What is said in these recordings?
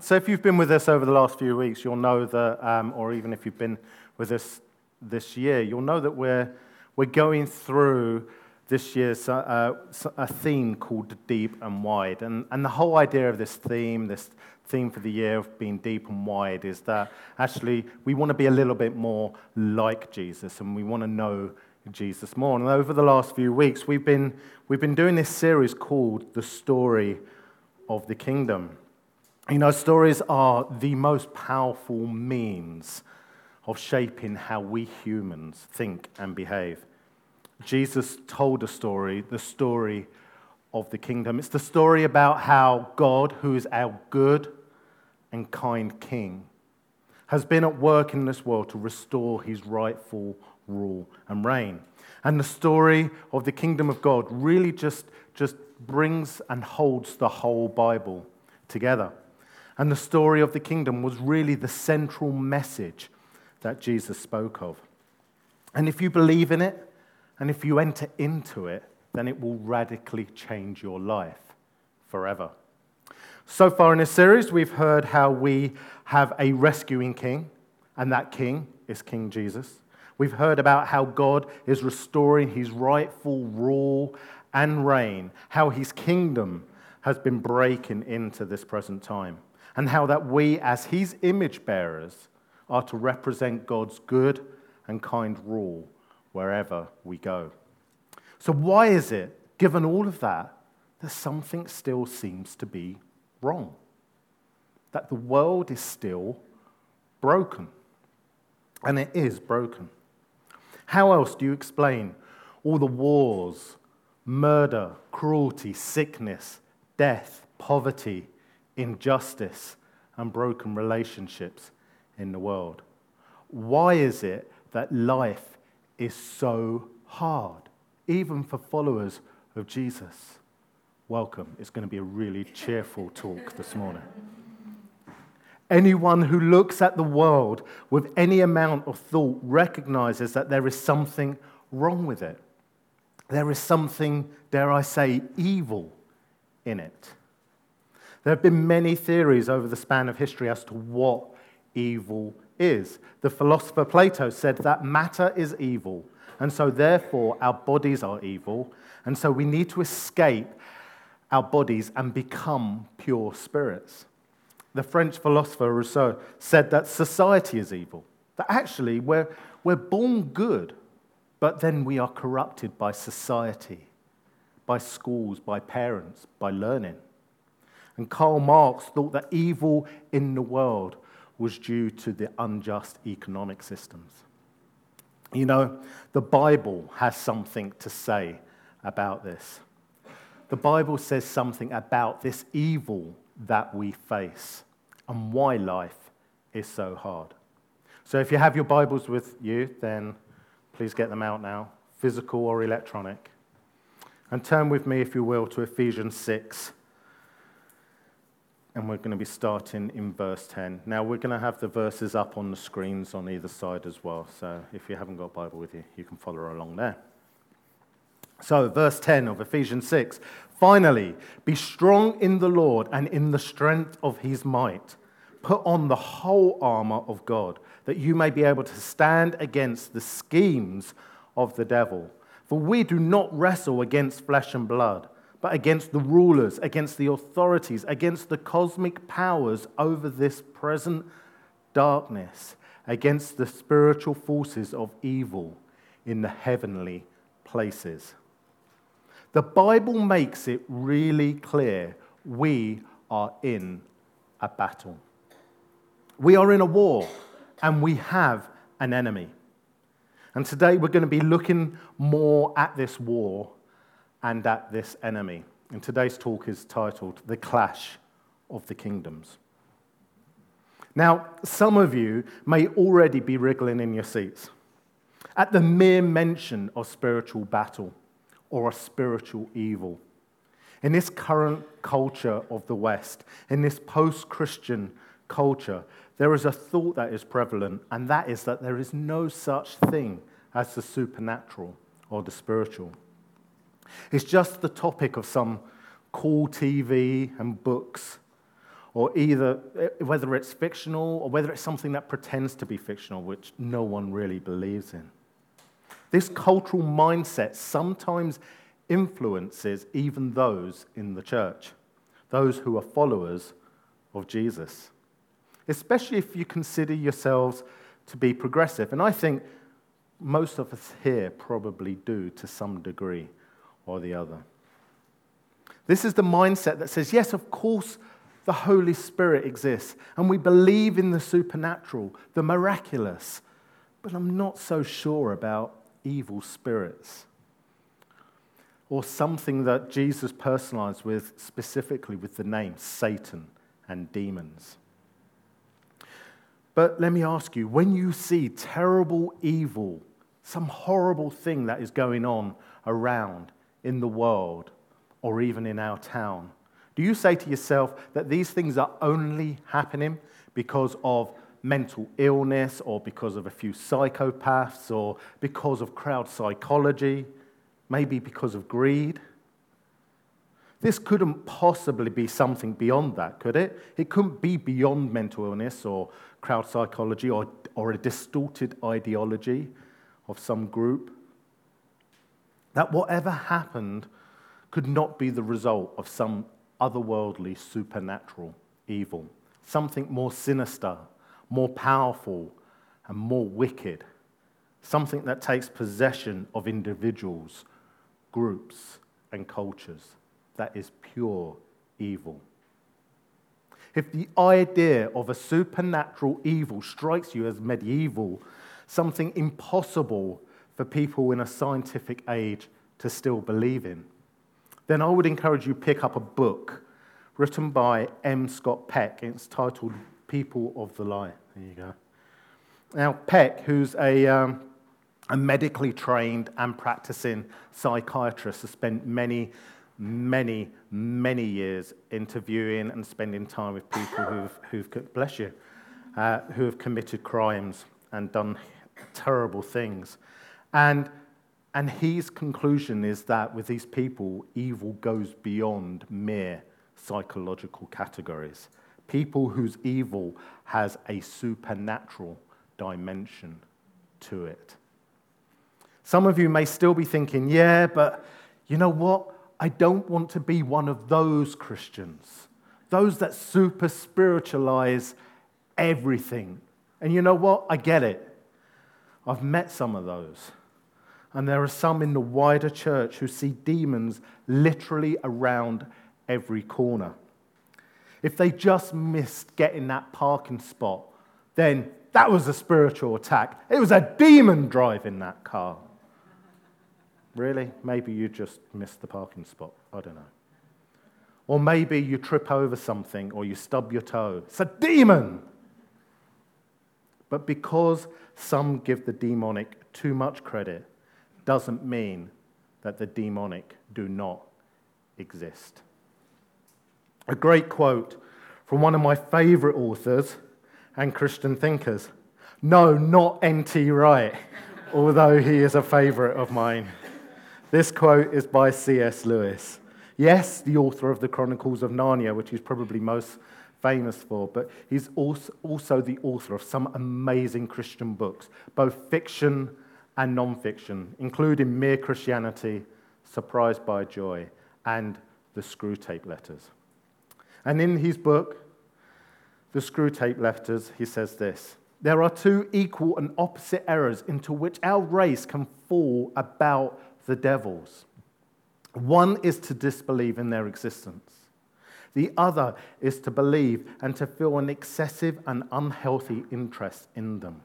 so, if you've been with us over the last few weeks, you'll know that, um, or even if you've been with us this year, you'll know that we're, we're going through this year's uh, a theme called Deep and Wide. And, and the whole idea of this theme, this theme for the year of being deep and wide, is that actually we want to be a little bit more like Jesus and we want to know Jesus more. And over the last few weeks, we've been, we've been doing this series called The Story of the Kingdom. You know, stories are the most powerful means of shaping how we humans think and behave. Jesus told a story, the story of the kingdom. It's the story about how God, who is our good and kind King, has been at work in this world to restore his rightful rule and reign. And the story of the kingdom of God really just, just brings and holds the whole Bible together. And the story of the kingdom was really the central message that Jesus spoke of. And if you believe in it, and if you enter into it, then it will radically change your life forever. So far in this series, we've heard how we have a rescuing king, and that king is King Jesus. We've heard about how God is restoring his rightful rule and reign, how his kingdom has been breaking into this present time, and how that we, as his image bearers, are to represent God's good and kind rule wherever we go. So, why is it, given all of that, that something still seems to be wrong? That the world is still broken. And it is broken. How else do you explain all the wars, murder, cruelty, sickness, death, poverty, injustice, and broken relationships in the world? Why is it that life is so hard, even for followers of Jesus? Welcome. It's going to be a really cheerful talk this morning. Anyone who looks at the world with any amount of thought recognizes that there is something wrong with it. There is something, dare I say, evil in it. There have been many theories over the span of history as to what evil is. The philosopher Plato said that matter is evil, and so therefore our bodies are evil, and so we need to escape our bodies and become pure spirits the French philosopher Rousseau said that society is evil, that actually we're, we're born good, but then we are corrupted by society, by schools, by parents, by learning. And Karl Marx thought that evil in the world was due to the unjust economic systems. You know, the Bible has something to say about this. The Bible says something about this evil that we face and why life is so hard. So if you have your Bibles with you, then please get them out now, physical or electronic. And turn with me, if you will, to Ephesians 6. And we're going to be starting in verse 10. Now, we're going to have the verses up on the screens on either side as well. So if you haven't got a Bible with you, you can follow along there. So, verse 10 of Ephesians 6 Finally, be strong in the Lord and in the strength of his might. Put on the whole armor of God, that you may be able to stand against the schemes of the devil. For we do not wrestle against flesh and blood, but against the rulers, against the authorities, against the cosmic powers over this present darkness, against the spiritual forces of evil in the heavenly places. The Bible makes it really clear we are in a battle. We are in a war and we have an enemy. And today we're going to be looking more at this war and at this enemy. And today's talk is titled The Clash of the Kingdoms. Now, some of you may already be wriggling in your seats at the mere mention of spiritual battle or a spiritual evil. In this current culture of the West, in this post Christian culture, there is a thought that is prevalent, and that is that there is no such thing as the supernatural or the spiritual. It's just the topic of some cool TV and books, or either eh, whether it's fictional or whether it's something that pretends to be fictional, which no one really believes in. This cultural mindset sometimes influences even those in the church, those who are followers of Jesus, especially if you consider yourselves to be progressive. And I think most of us here probably do to some degree or the other. This is the mindset that says, yes, of course, the Holy Spirit exists, and we believe in the supernatural, the miraculous, but I'm not so sure about evil spirits. Or something that Jesus personalized with specifically with the name Satan and demons. But let me ask you when you see terrible evil, some horrible thing that is going on around in the world or even in our town, do you say to yourself that these things are only happening because of mental illness or because of a few psychopaths or because of crowd psychology, maybe because of greed. This couldn't possibly be something beyond that, could it? It couldn't be beyond mental illness or crowd psychology or, or a distorted ideology of some group. That whatever happened could not be the result of some otherworldly supernatural evil, something more sinister more powerful, and more wicked. Something that takes possession of individuals, groups, and cultures. That is pure evil. If the idea of a supernatural evil strikes you as medieval, something impossible for people in a scientific age to still believe in, then I would encourage you pick up a book written by M. Scott Peck. It's titled people of the lie. There you go. Now, Peck, who's a, um, a medically trained and practicing psychiatrist, has spent many, many, many years interviewing and spending time with people who've, who've bless you, uh, who have committed crimes and done terrible things. And, and his conclusion is that with these people, evil goes beyond mere psychological categories people whose evil has a supernatural dimension to it. Some of you may still be thinking, yeah, but you know what? I don't want to be one of those Christians, those that super spiritualize everything. And you know what? I get it. I've met some of those. And there are some in the wider church who see demons literally around every corner. If they just missed getting that parking spot, then that was a spiritual attack. It was a demon driving that car. Really? Maybe you just missed the parking spot. I don't know. Or maybe you trip over something or you stub your toe. It's a demon. But because some give the demonic too much credit, doesn't mean that the demonic do not exist. A great quote from one of my favorite authors and Christian thinkers. No, not N.T. Wright, although he is a favorite of mine. This quote is by C.S. Lewis. Yes, the author of the Chronicles of Narnia, which he's probably most famous for, but he's also the author of some amazing Christian books, both fiction and non-fiction, including Mere Christianity, Surprised by Joy, and the Screwtape Letters. And in his book, The Screwtape Letters, he says this There are two equal and opposite errors into which our race can fall about the devils. One is to disbelieve in their existence. The other is to believe and to feel an excessive and unhealthy interest in them.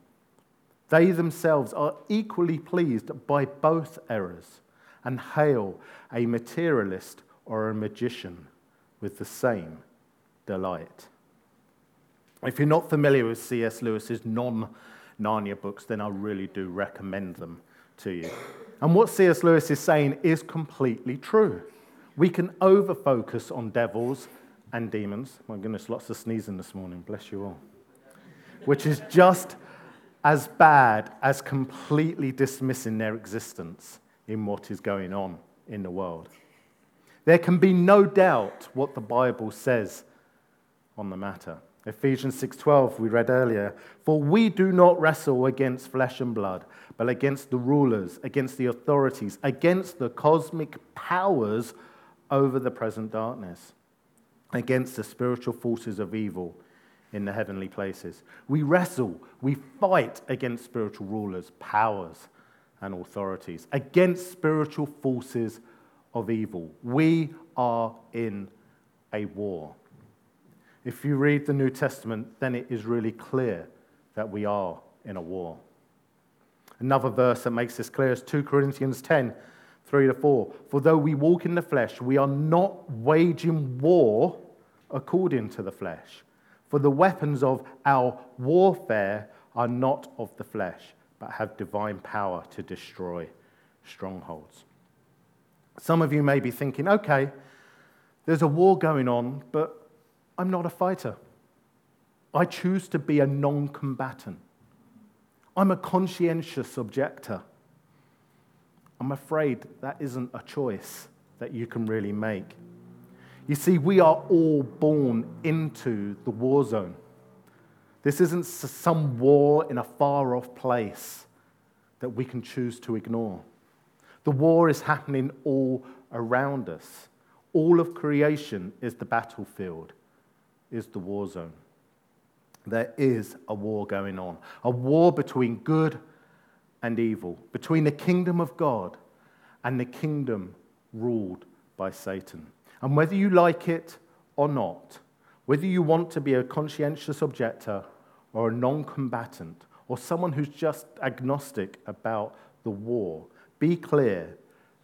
They themselves are equally pleased by both errors and hail a materialist or a magician with the same delight. If you're not familiar with C.S. Lewis's non Narnia books, then I really do recommend them to you. And what C.S. Lewis is saying is completely true. We can over focus on devils and demons. My goodness, lots of sneezing this morning. Bless you all. Which is just as bad as completely dismissing their existence in what is going on in the world. There can be no doubt what the Bible says on the matter. Ephesians 6:12 we read earlier, for we do not wrestle against flesh and blood, but against the rulers, against the authorities, against the cosmic powers over the present darkness, against the spiritual forces of evil in the heavenly places. We wrestle, we fight against spiritual rulers, powers, and authorities, against spiritual forces of evil. We are in a war. If you read the New Testament, then it is really clear that we are in a war. Another verse that makes this clear is 2 Corinthians 10 3 to 4. For though we walk in the flesh, we are not waging war according to the flesh. For the weapons of our warfare are not of the flesh, but have divine power to destroy strongholds. Some of you may be thinking, okay, there's a war going on, but I'm not a fighter. I choose to be a non combatant. I'm a conscientious objector. I'm afraid that isn't a choice that you can really make. You see, we are all born into the war zone. This isn't some war in a far off place that we can choose to ignore. The war is happening all around us. All of creation is the battlefield, is the war zone. There is a war going on, a war between good and evil, between the kingdom of God and the kingdom ruled by Satan. And whether you like it or not, whether you want to be a conscientious objector or a non combatant or someone who's just agnostic about the war, be clear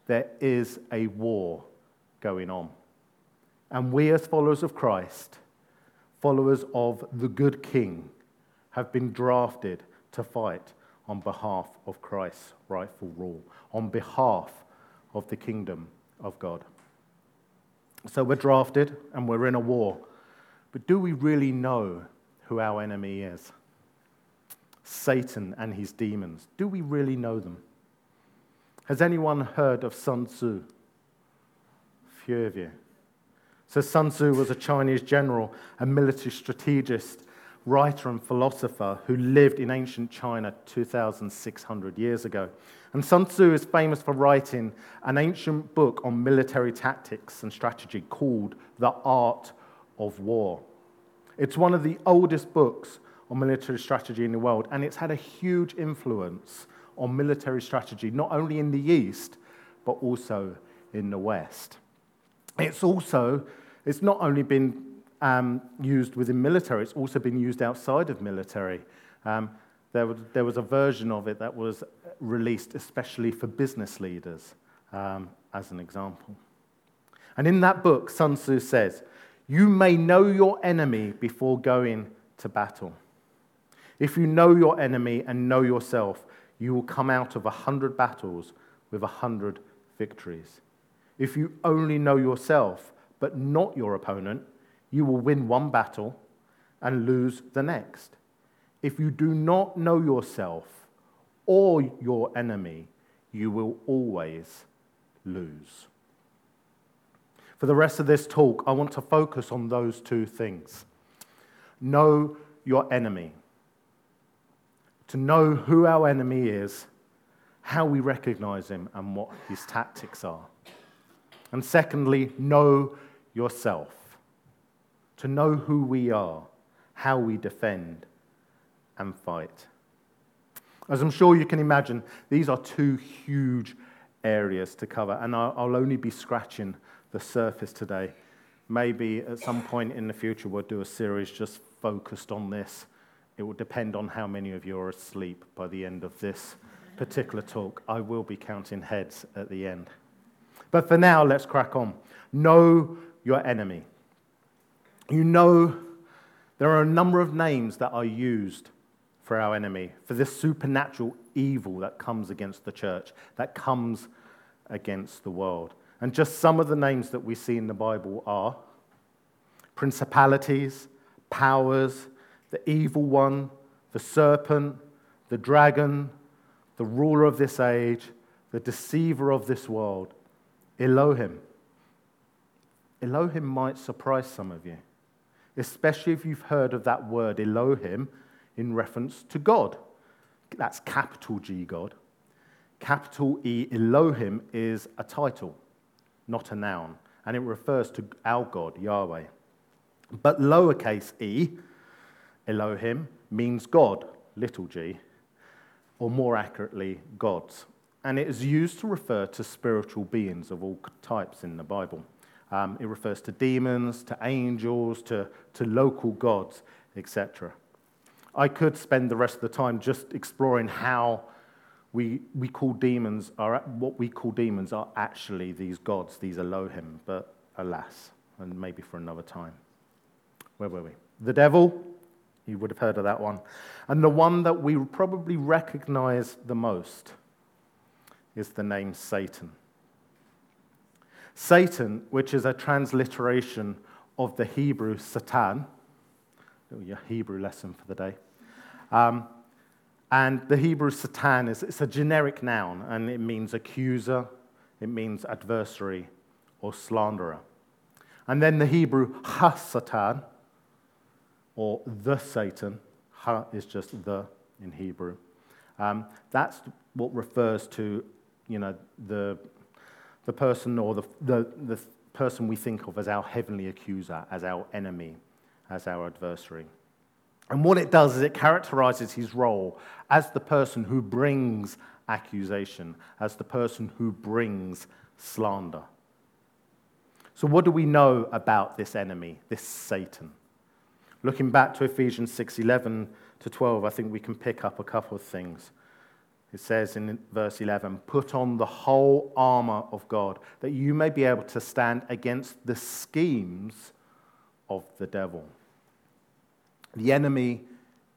there is a war going on. And we, as followers of Christ, followers of the good King, have been drafted to fight on behalf of Christ's rightful rule, on behalf of the kingdom of God. So we're drafted and we're in a war. But do we really know who our enemy is? Satan and his demons. Do we really know them? Has anyone heard of Sun Tzu? Few of you. So, Sun Tzu was a Chinese general, a military strategist, writer, and philosopher who lived in ancient China 2,600 years ago. And Sun Tzu is famous for writing an ancient book on military tactics and strategy called The Art of War. It's one of the oldest books on military strategy in the world, and it's had a huge influence on military strategy, not only in the East, but also in the West. It's also, it's not only been um, used within military, it's also been used outside of military. Um, there, was, there was a version of it that was released especially for business leaders, um, as an example. And in that book, Sun Tzu says, You may know your enemy before going to battle. If you know your enemy and know yourself, you will come out of a hundred battles with a hundred victories. If you only know yourself, but not your opponent, you will win one battle and lose the next. If you do not know yourself or your enemy, you will always lose. For the rest of this talk, I want to focus on those two things. Know your enemy. To know who our enemy is, how we recognize him, and what his tactics are. And secondly, know yourself. To know who we are, how we defend and fight. As I'm sure you can imagine, these are two huge areas to cover, and I'll only be scratching the surface today. Maybe at some point in the future, we'll do a series just focused on this. It will depend on how many of you are asleep by the end of this particular talk. I will be counting heads at the end. But for now, let's crack on. Know your enemy. You know there are a number of names that are used for our enemy, for this supernatural evil that comes against the church, that comes against the world. And just some of the names that we see in the Bible are principalities, powers, the evil one, the serpent, the dragon, the ruler of this age, the deceiver of this world, Elohim. Elohim might surprise some of you especially if you've heard of that word Elohim in reference to God. That's capital G God. Capital E Elohim is a title, not a noun, and it refers to our God, Yahweh. But lowercase e, Elohim, means God, little g, or more accurately, gods. And it is used to refer to spiritual beings of all types in the Bible. Um, it refers to demons, to angels, to, to local gods, etc. I could spend the rest of the time just exploring how we, we call demons are what we call demons are actually these gods, these Elohim, but alas, and maybe for another time. Where were we? The devil, you would have heard of that one. And the one that we probably recognize the most is the name Satan. Satan, which is a transliteration of the Hebrew Satan, your Hebrew lesson for the day. Um, and the Hebrew Satan is it's a generic noun, and it means accuser, it means adversary, or slanderer. And then the Hebrew Ha-Satan, or the Satan, Ha is just the in Hebrew. Um, that's what refers to, you know, the the person or the, the, the person we think of as our heavenly accuser, as our enemy, as our adversary. And what it does is it characterizes his role as the person who brings accusation, as the person who brings slander. So, what do we know about this enemy, this Satan? Looking back to Ephesians 6 11 to 12, I think we can pick up a couple of things. It says in verse 11, Put on the whole armor of God, that you may be able to stand against the schemes of the devil. The enemy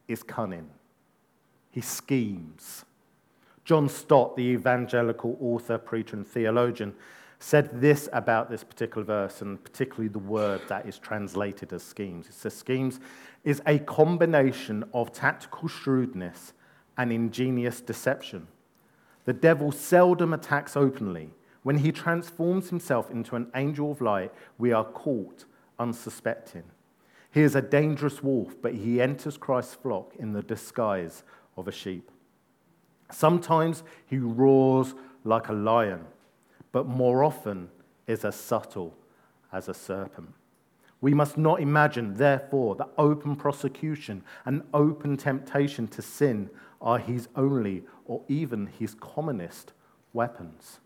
is cunning, he schemes. John Stott, the evangelical author, preacher, and theologian, said this about this particular verse, and particularly the word that is translated as schemes. It says, Schemes is a combination of tactical shrewdness and ingenious deception. The devil seldom attacks openly. When he transforms himself into an angel of light, we are caught unsuspecting. He is a dangerous wolf, but he enters Christ's flock in the disguise of a sheep. Sometimes he roars like a lion, but more often is as subtle as a serpent. We must not imagine, therefore, that open prosecution and open temptation to sin are his only or even his commonest weapons.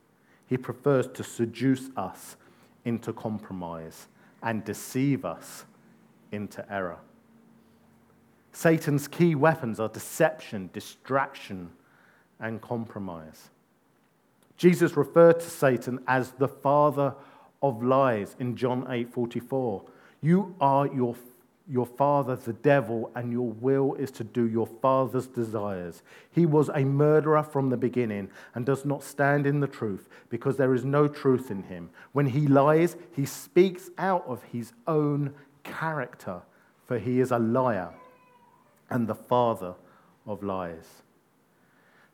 He prefers to seduce us into compromise and deceive us into error. Satan's key weapons are deception, distraction, and compromise. Jesus referred to Satan as the father of lies in John 8:44. You are your your father, the devil, and your will is to do your father's desires. He was a murderer from the beginning and does not stand in the truth because there is no truth in him. When he lies, he speaks out of his own character, for he is a liar and the father of lies.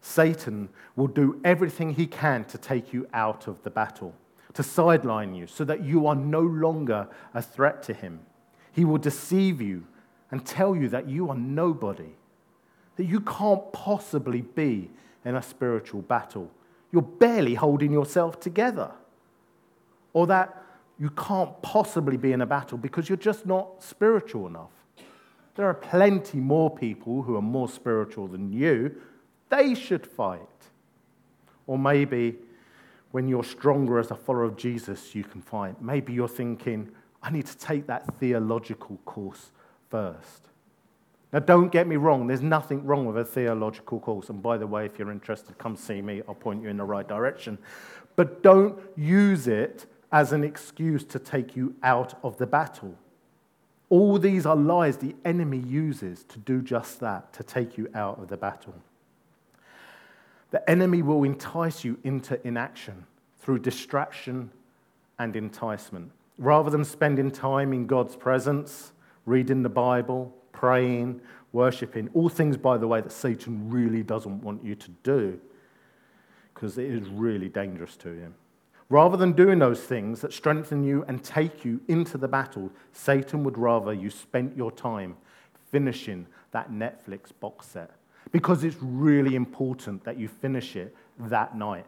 Satan will do everything he can to take you out of the battle, to sideline you so that you are no longer a threat to him. He will deceive you and tell you that you are nobody, that you can't possibly be in a spiritual battle. You're barely holding yourself together. Or that you can't possibly be in a battle because you're just not spiritual enough. There are plenty more people who are more spiritual than you. They should fight. Or maybe when you're stronger as a follower of Jesus, you can fight. Maybe you're thinking, I need to take that theological course first. Now, don't get me wrong, there's nothing wrong with a theological course. And by the way, if you're interested, come see me, I'll point you in the right direction. But don't use it as an excuse to take you out of the battle. All these are lies the enemy uses to do just that, to take you out of the battle. The enemy will entice you into inaction through distraction and enticement. Rather than spending time in God's presence, reading the Bible, praying, worshiping, all things, by the way, that Satan really doesn't want you to do because it is really dangerous to him. Rather than doing those things that strengthen you and take you into the battle, Satan would rather you spent your time finishing that Netflix box set because it's really important that you finish it that night.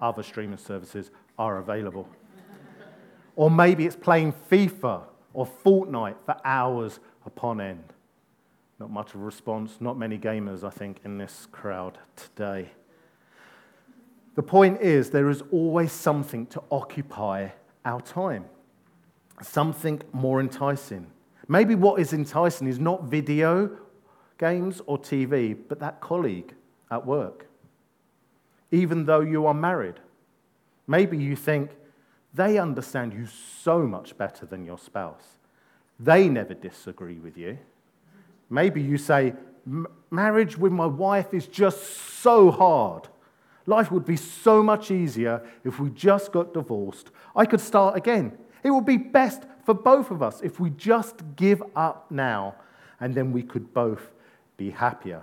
Other streaming services are available. Or maybe it's playing FIFA or Fortnite for hours upon end. Not much of a response, not many gamers, I think, in this crowd today. The point is, there is always something to occupy our time, something more enticing. Maybe what is enticing is not video games or TV, but that colleague at work. Even though you are married, maybe you think they understand you so much better than your spouse. They never disagree with you. Maybe you say, Marriage with my wife is just so hard. Life would be so much easier if we just got divorced. I could start again. It would be best for both of us if we just give up now and then we could both be happier.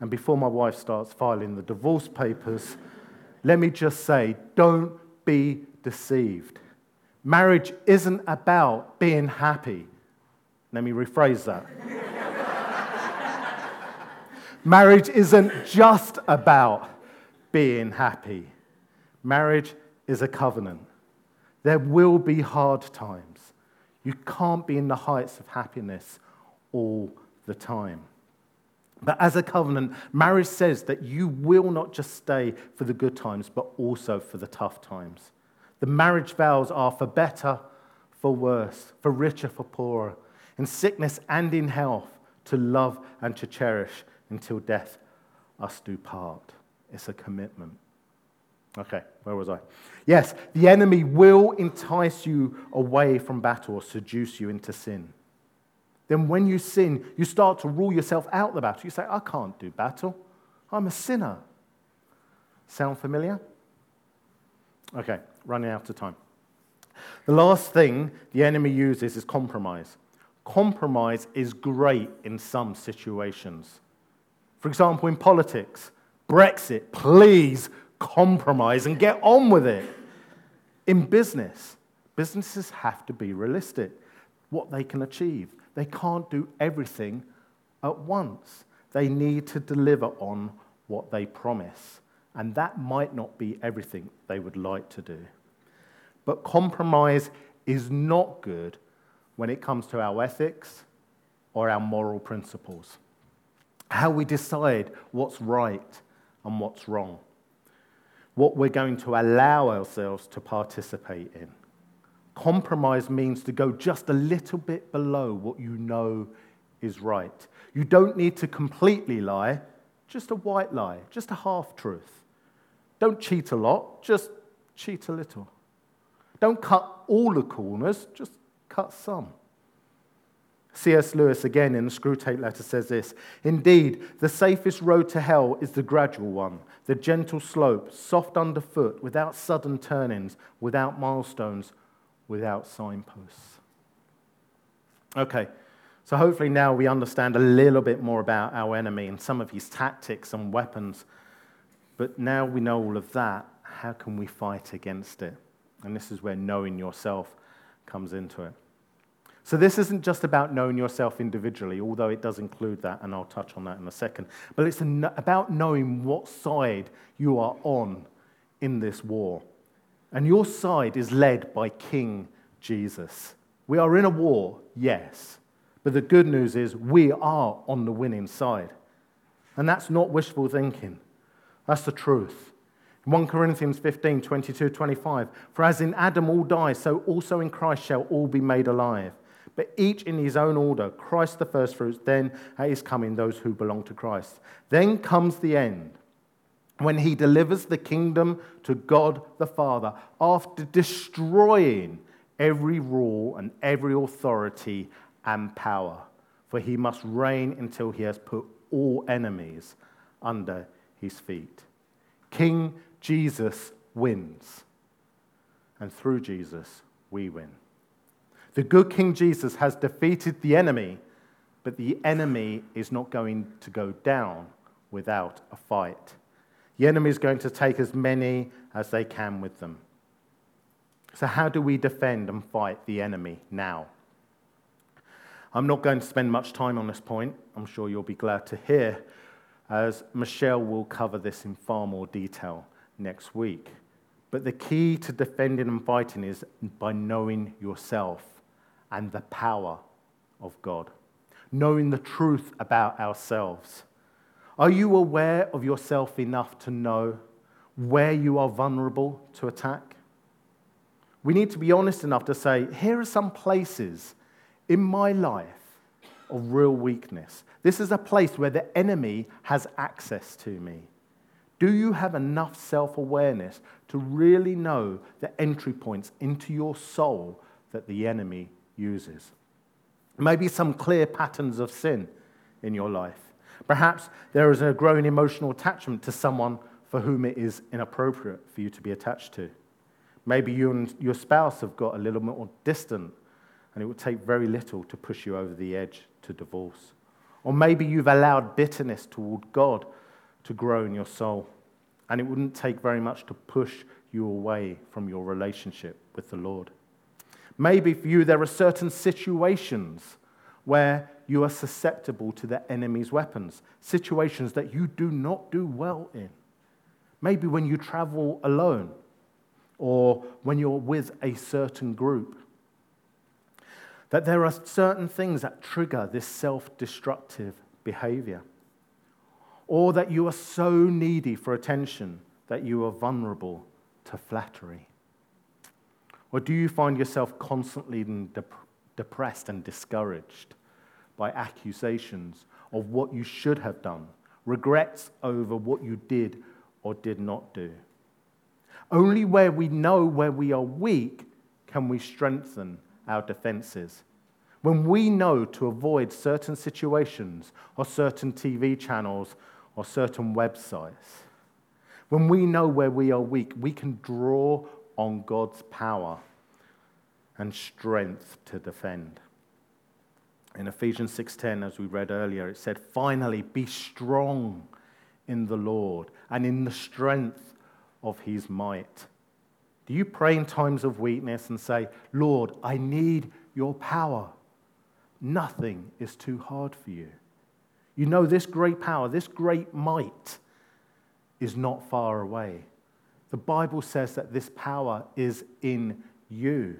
And before my wife starts filing the divorce papers, let me just say don't be deceived. Marriage isn't about being happy. Let me rephrase that. Marriage isn't just about being happy. Marriage is a covenant. There will be hard times. You can't be in the heights of happiness all the time. But as a covenant, marriage says that you will not just stay for the good times, but also for the tough times. The marriage vows are for better, for worse, for richer, for poorer, in sickness and in health, to love and to cherish until death us do part. It's a commitment. Okay, where was I? Yes, the enemy will entice you away from battle or seduce you into sin. Then, when you sin, you start to rule yourself out of the battle. You say, I can't do battle. I'm a sinner. Sound familiar? Okay, running out of time. The last thing the enemy uses is compromise. Compromise is great in some situations. For example, in politics, Brexit, please compromise and get on with it. In business, businesses have to be realistic, what they can achieve. They can't do everything at once. They need to deliver on what they promise. And that might not be everything they would like to do. But compromise is not good when it comes to our ethics or our moral principles. How we decide what's right and what's wrong. What we're going to allow ourselves to participate in. Compromise means to go just a little bit below what you know is right. You don't need to completely lie, just a white lie, just a half truth. Don't cheat a lot, just cheat a little. Don't cut all the corners, just cut some. C.S. Lewis, again in the Screwtape letter, says this Indeed, the safest road to hell is the gradual one, the gentle slope, soft underfoot, without sudden turnings, without milestones, without signposts. Okay, so hopefully now we understand a little bit more about our enemy and some of his tactics and weapons. But now we know all of that, how can we fight against it? And this is where knowing yourself comes into it. So, this isn't just about knowing yourself individually, although it does include that, and I'll touch on that in a second. But it's about knowing what side you are on in this war. And your side is led by King Jesus. We are in a war, yes, but the good news is we are on the winning side. And that's not wishful thinking, that's the truth. 1 Corinthians 15, 22, 25. For as in Adam all die, so also in Christ shall all be made alive. But each in his own order Christ the firstfruits, then at his coming, those who belong to Christ. Then comes the end when he delivers the kingdom to God the Father after destroying every rule and every authority and power. For he must reign until he has put all enemies under his feet. King Jesus wins. And through Jesus, we win. The good King Jesus has defeated the enemy, but the enemy is not going to go down without a fight. The enemy is going to take as many as they can with them. So, how do we defend and fight the enemy now? I'm not going to spend much time on this point. I'm sure you'll be glad to hear, as Michelle will cover this in far more detail next week. But the key to defending and fighting is by knowing yourself and the power of God, knowing the truth about ourselves. Are you aware of yourself enough to know where you are vulnerable to attack? We need to be honest enough to say, here are some places in my life of real weakness. This is a place where the enemy has access to me. Do you have enough self awareness to really know the entry points into your soul that the enemy uses? Maybe some clear patterns of sin in your life. Perhaps there is a growing emotional attachment to someone for whom it is inappropriate for you to be attached to. Maybe you and your spouse have got a little more distant, and it would take very little to push you over the edge to divorce. Or maybe you've allowed bitterness toward God to grow in your soul, and it wouldn't take very much to push you away from your relationship with the Lord. Maybe for you, there are certain situations where you are susceptible to the enemy's weapons, situations that you do not do well in. Maybe when you travel alone or when you're with a certain group. That there are certain things that trigger this self destructive behavior. Or that you are so needy for attention that you are vulnerable to flattery. Or do you find yourself constantly dep- depressed and discouraged by accusations of what you should have done, regrets over what you did or did not do? Only where we know where we are weak can we strengthen our defenses. When we know to avoid certain situations or certain TV channels or certain websites, when we know where we are weak, we can draw on God's power and strength to defend. In Ephesians 6:10 as we read earlier it said finally be strong in the Lord and in the strength of his might. Do you pray in times of weakness and say, Lord, I need your power? Nothing is too hard for you. You know, this great power, this great might is not far away. The Bible says that this power is in you.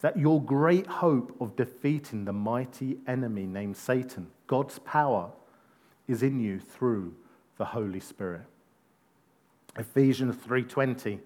That your great hope of defeating the mighty enemy named Satan, God's power, is in you through the Holy Spirit. Ephesians 3:20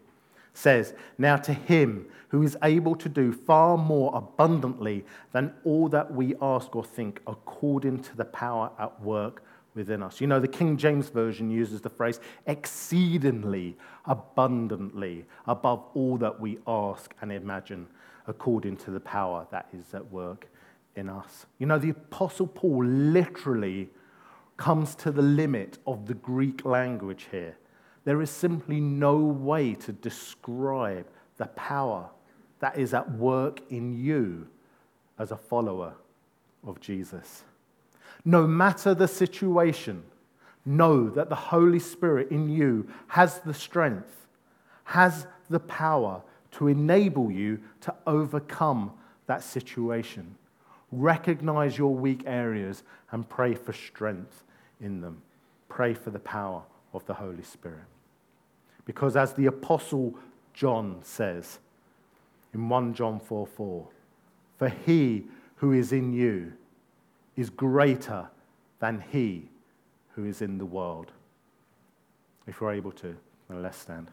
says, Now to him who is able to do far more abundantly than all that we ask or think, according to the power at work within us. You know, the King James Version uses the phrase exceedingly, abundantly, above all that we ask and imagine, according to the power that is at work in us. You know, the Apostle Paul literally comes to the limit of the Greek language here there is simply no way to describe the power that is at work in you as a follower of Jesus. No matter the situation, know that the Holy Spirit in you has the strength, has the power to enable you to overcome that situation. Recognize your weak areas and pray for strength in them. Pray for the power of the Holy Spirit. Because as the Apostle John says in 1 John 4 4, for he who is in you is greater than he who is in the world. If we're able to, then let's stand.